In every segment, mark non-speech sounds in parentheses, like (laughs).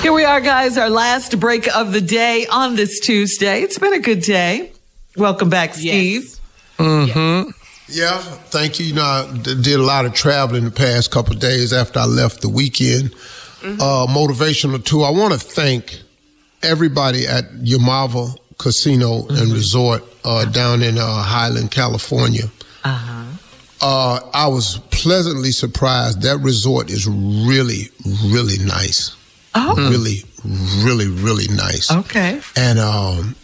Here we are, guys. Our last break of the day on this Tuesday. It's been a good day. Welcome back, Steve. Yes. Mm-hmm. Yeah, thank you. You know, I did a lot of traveling the past couple of days after I left the weekend. Mm-hmm. Uh, motivational tour. I want to thank everybody at Yaamava Casino mm-hmm. and Resort uh, down in uh, Highland, California. Uh-huh. Uh, I was pleasantly surprised. That resort is really, really nice. Oh. Really, really, really nice. Okay. And um,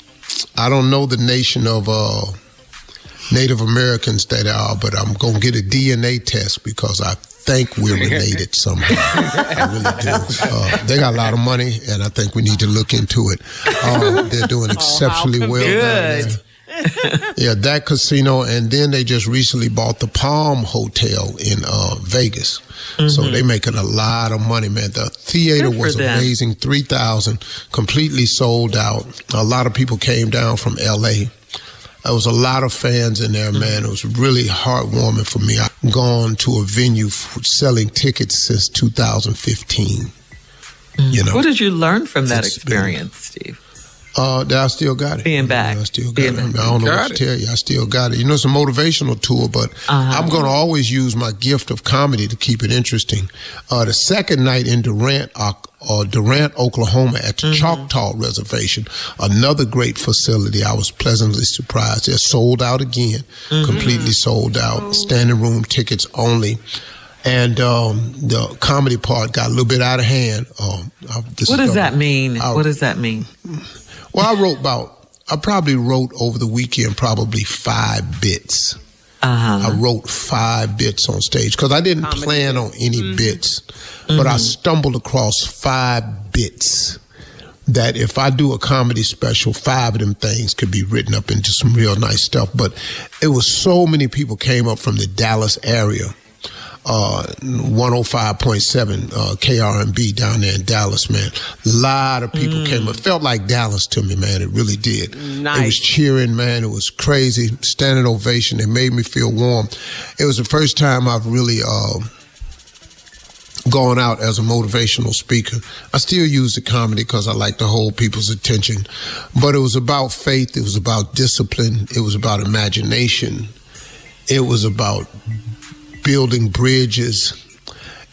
I don't know the nation of uh, Native Americans that are, but I'm going to get a DNA test because I think we're (laughs) related somehow. I really do. Uh, they got a lot of money, and I think we need to look into it. Uh, they're doing exceptionally oh, well good. (laughs) yeah, that casino, and then they just recently bought the Palm Hotel in uh, Vegas. Mm-hmm. So they making a lot of money, man. The theater was them. amazing, three thousand, completely sold out. A lot of people came down from L.A. There was a lot of fans in there, man. It was really heartwarming for me. I've gone to a venue selling tickets since 2015. Mm-hmm. You know, what did you learn from that experience, been, Steve? Uh, that I still got it. Being back. I still got Being it. I, mean, I don't know what to tell you. I still got it. You know, it's a motivational tool, but uh-huh. I'm going to always use my gift of comedy to keep it interesting. Uh, the second night in Durant, uh, uh, Durant, Oklahoma, at the mm-hmm. Choctaw Reservation, another great facility. I was pleasantly surprised. They're sold out again, mm-hmm. completely sold out. Oh. Standing room tickets only and um, the comedy part got a little bit out of hand. Um, what does that mean? I, what does that mean? Well, I wrote about, I probably wrote over the weekend probably five bits. Uh-huh. I wrote five bits on stage because I didn't Comedy plan on any mm-hmm. bits, mm-hmm. but I stumbled across five bits that if I do a comedy special, five of them things could be written up into some real nice stuff. But it was so many people came up from the Dallas area uh, 105.7 uh, KRNB down there in Dallas, man. A lot of people mm. came. It felt like Dallas to me, man. It really did. Nice. It was cheering, man. It was crazy. Standing ovation. It made me feel warm. It was the first time I've really uh, gone out as a motivational speaker. I still use the comedy because I like to hold people's attention, but it was about faith. It was about discipline. It was about imagination. It was about building bridges.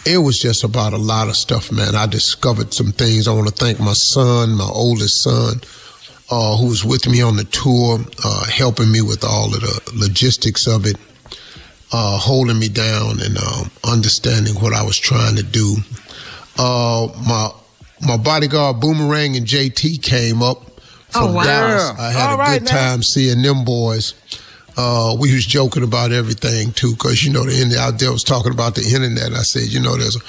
It was just about a lot of stuff, man. I discovered some things. I want to thank my son, my oldest son, uh, who was with me on the tour, uh, helping me with all of the logistics of it, uh, holding me down and um, understanding what I was trying to do. Uh, my my bodyguard Boomerang and JT came up from oh, wow. Dallas. I had all a right, good time seeing them boys. Uh, we was joking about everything too, because you know the internet out there was talking about the internet. I said, you know, there's a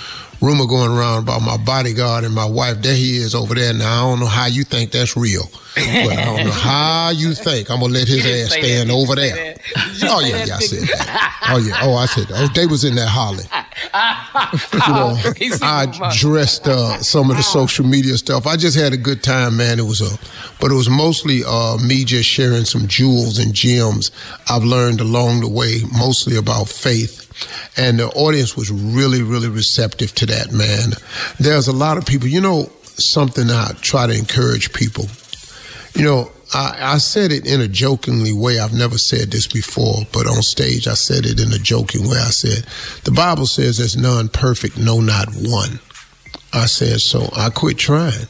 rumor going around about my bodyguard and my wife. There he is over there. Now I don't know how you think that's real, but I don't know (laughs) how you think. I'm gonna let his ass stand over there. Oh yeah, yeah, I said that. Oh yeah, oh I said, that. oh they was in there hollering. You know, (laughs) I dressed uh, some of the social media stuff. I just had a good time, man. It was a, but it was mostly uh, me just sharing some jewels and gems I've learned along the way, mostly about faith. And the audience was really, really receptive to that, man. There's a lot of people, you know, something I try to encourage people. You know, I, I, said it in a jokingly way. I've never said this before, but on stage I said it in a joking way. I said, the Bible says there's none perfect, no, not one. I said, so I quit trying.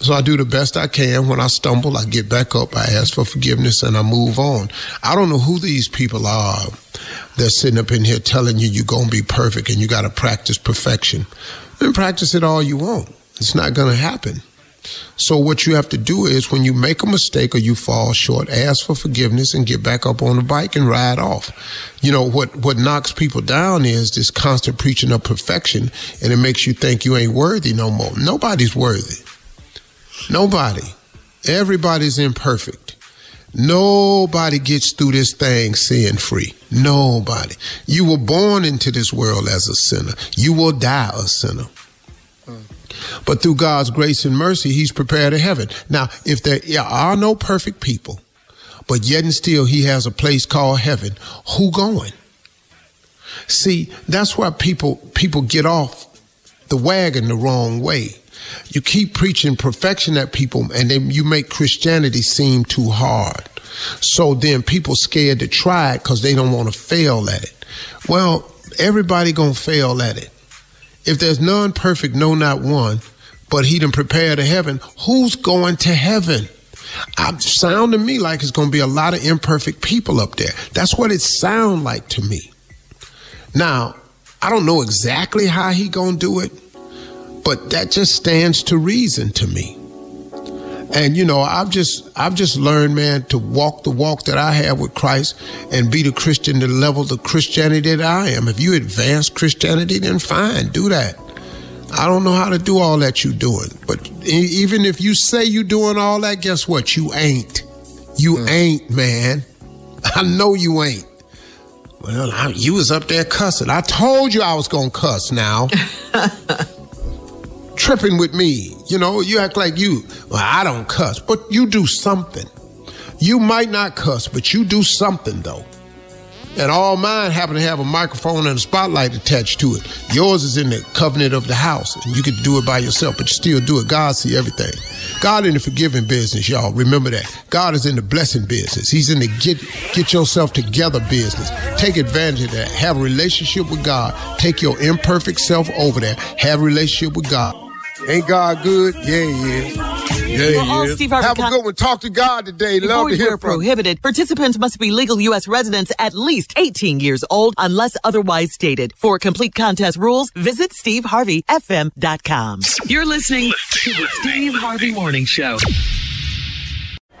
So I do the best I can. When I stumble, I get back up, I ask for forgiveness, and I move on. I don't know who these people are They're sitting up in here telling you you're going to be perfect and you got to practice perfection. Then practice it all you want. It's not going to happen. So what you have to do is when you make a mistake or you fall short, ask for forgiveness and get back up on the bike and ride off. You know, what, what knocks people down is this constant preaching of perfection and it makes you think you ain't worthy no more. Nobody's worthy. Nobody. Everybody's imperfect. Nobody gets through this thing sin free. Nobody. You were born into this world as a sinner. You will die a sinner. But through God's grace and mercy, He's prepared a heaven. Now, if there are no perfect people, but yet and still He has a place called heaven, who going? See, that's why people people get off the wagon the wrong way. You keep preaching perfection at people, and then you make Christianity seem too hard. So then people scared to try it because they don't want to fail at it. Well, everybody gonna fail at it. If there's none perfect, no, not one, but he done prepared a heaven, who's going to heaven? I sound to me like it's going to be a lot of imperfect people up there. That's what it sound like to me. Now, I don't know exactly how he going to do it, but that just stands to reason to me. And you know, I've just I've just learned, man, to walk the walk that I have with Christ and be the Christian the level the Christianity that I am. If you advance Christianity, then fine, do that. I don't know how to do all that you're doing, but even if you say you're doing all that, guess what? You ain't. You mm. ain't, man. (laughs) I know you ain't. Well, I, you was up there cussing. I told you I was gonna cuss. Now, (laughs) tripping with me. You know, you act like you. Well, I don't cuss, but you do something. You might not cuss, but you do something though. And all mine happen to have a microphone and a spotlight attached to it. Yours is in the covenant of the house, and you can do it by yourself, but you still do it. God see everything. God in the forgiving business, y'all. Remember that. God is in the blessing business. He's in the get get yourself together business. Take advantage of that. Have a relationship with God. Take your imperfect self over there. Have a relationship with God. Ain't God good? Yeah, yeah. is. Yeah, well, he is. Steve Harvey Have a good one. Talk to God today. Before Love to hear from prohibited. Participants must be legal U.S. residents at least 18 years old unless otherwise stated. For complete contest rules, visit SteveHarveyFM.com. You're listening to the Steve Harvey Morning Show.